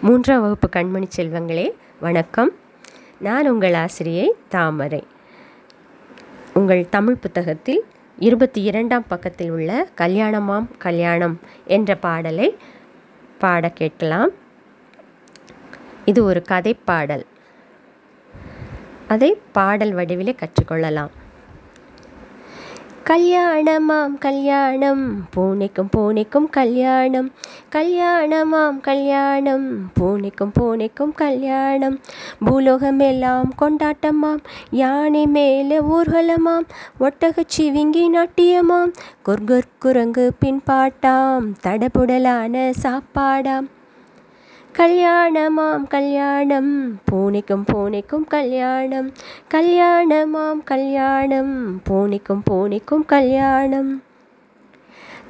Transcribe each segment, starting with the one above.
மூன்றாம் வகுப்பு கண்மணி செல்வங்களே வணக்கம். நான் உங்கள் ஆசிரியை தாமரை. உங்கள் தமிழ் புத்தகத்தில் இருபத்தி இரண்டாம் பக்கத்தில் உள்ள கல்யாணமாம் கல்யாணம் என்ற பாடலை பாட கேட்கலாம். இது ஒரு கதைப்பாடல். அதை பாடல் வடிவிலே கற்றுக்கொள்ளலாம். கல்யாணமாம் கல்யாணம். பூனைக்கும் பூனைக்கும் கல்யாணம். கல்யாணமாம் கல்யாணம். பூனைக்கும் பூனைக்கும் கல்யாணம். பூலோகம் எல்லாம் கொண்டாட்டமாம். யானை மேலே ஊர்வலமாம். ஒட்டகச் சிவிங்கி நாட்டியமாம். குர்குர் குரங்கு பின்பாட்டாம். தடபுடலான சாப்பாடாம். கல்யாணமாம் கல்யாணம். பூனைக்கும் பூனைக்கும் கல்யாணம். கல்யாணமாம் கல்யாணம். பூனைக்கும் பூனைக்கும் கல்யாணம்.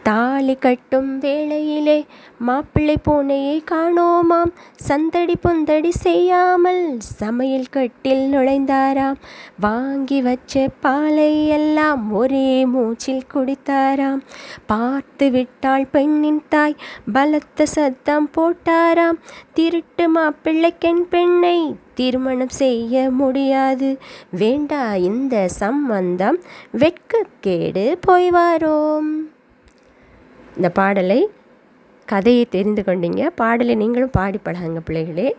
தாலி கட்டும் வேளையிலே மாப்பிள்ளை பூனையை காணோமாம். சந்தடி பொந்தடி செய்யாமல் சமையல் கட்டில் நுழைந்தாராம். வாங்கி வச்ச பாலை எல்லாம் ஒரே மூச்சில் குடித்தாராம். பார்த்து விட்டாள் பெண்ணின் தாய் பலத்த சத்தம் போட்டாராம். திருட்டு மாப்பிள்ளைக்கெண் பெண்ணை திருமணம் செய்ய முடியாது. வேண்டா இந்த சம்பந்தம் வெட்கக்கேடு போய்வாரோம். இந்த பாடலை கதையை தெரிந்து கொண்டீங்க. பாடலை நீங்களும் பாடி பழகுங்க பிள்ளைகளே.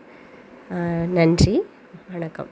நன்றி. வணக்கம்.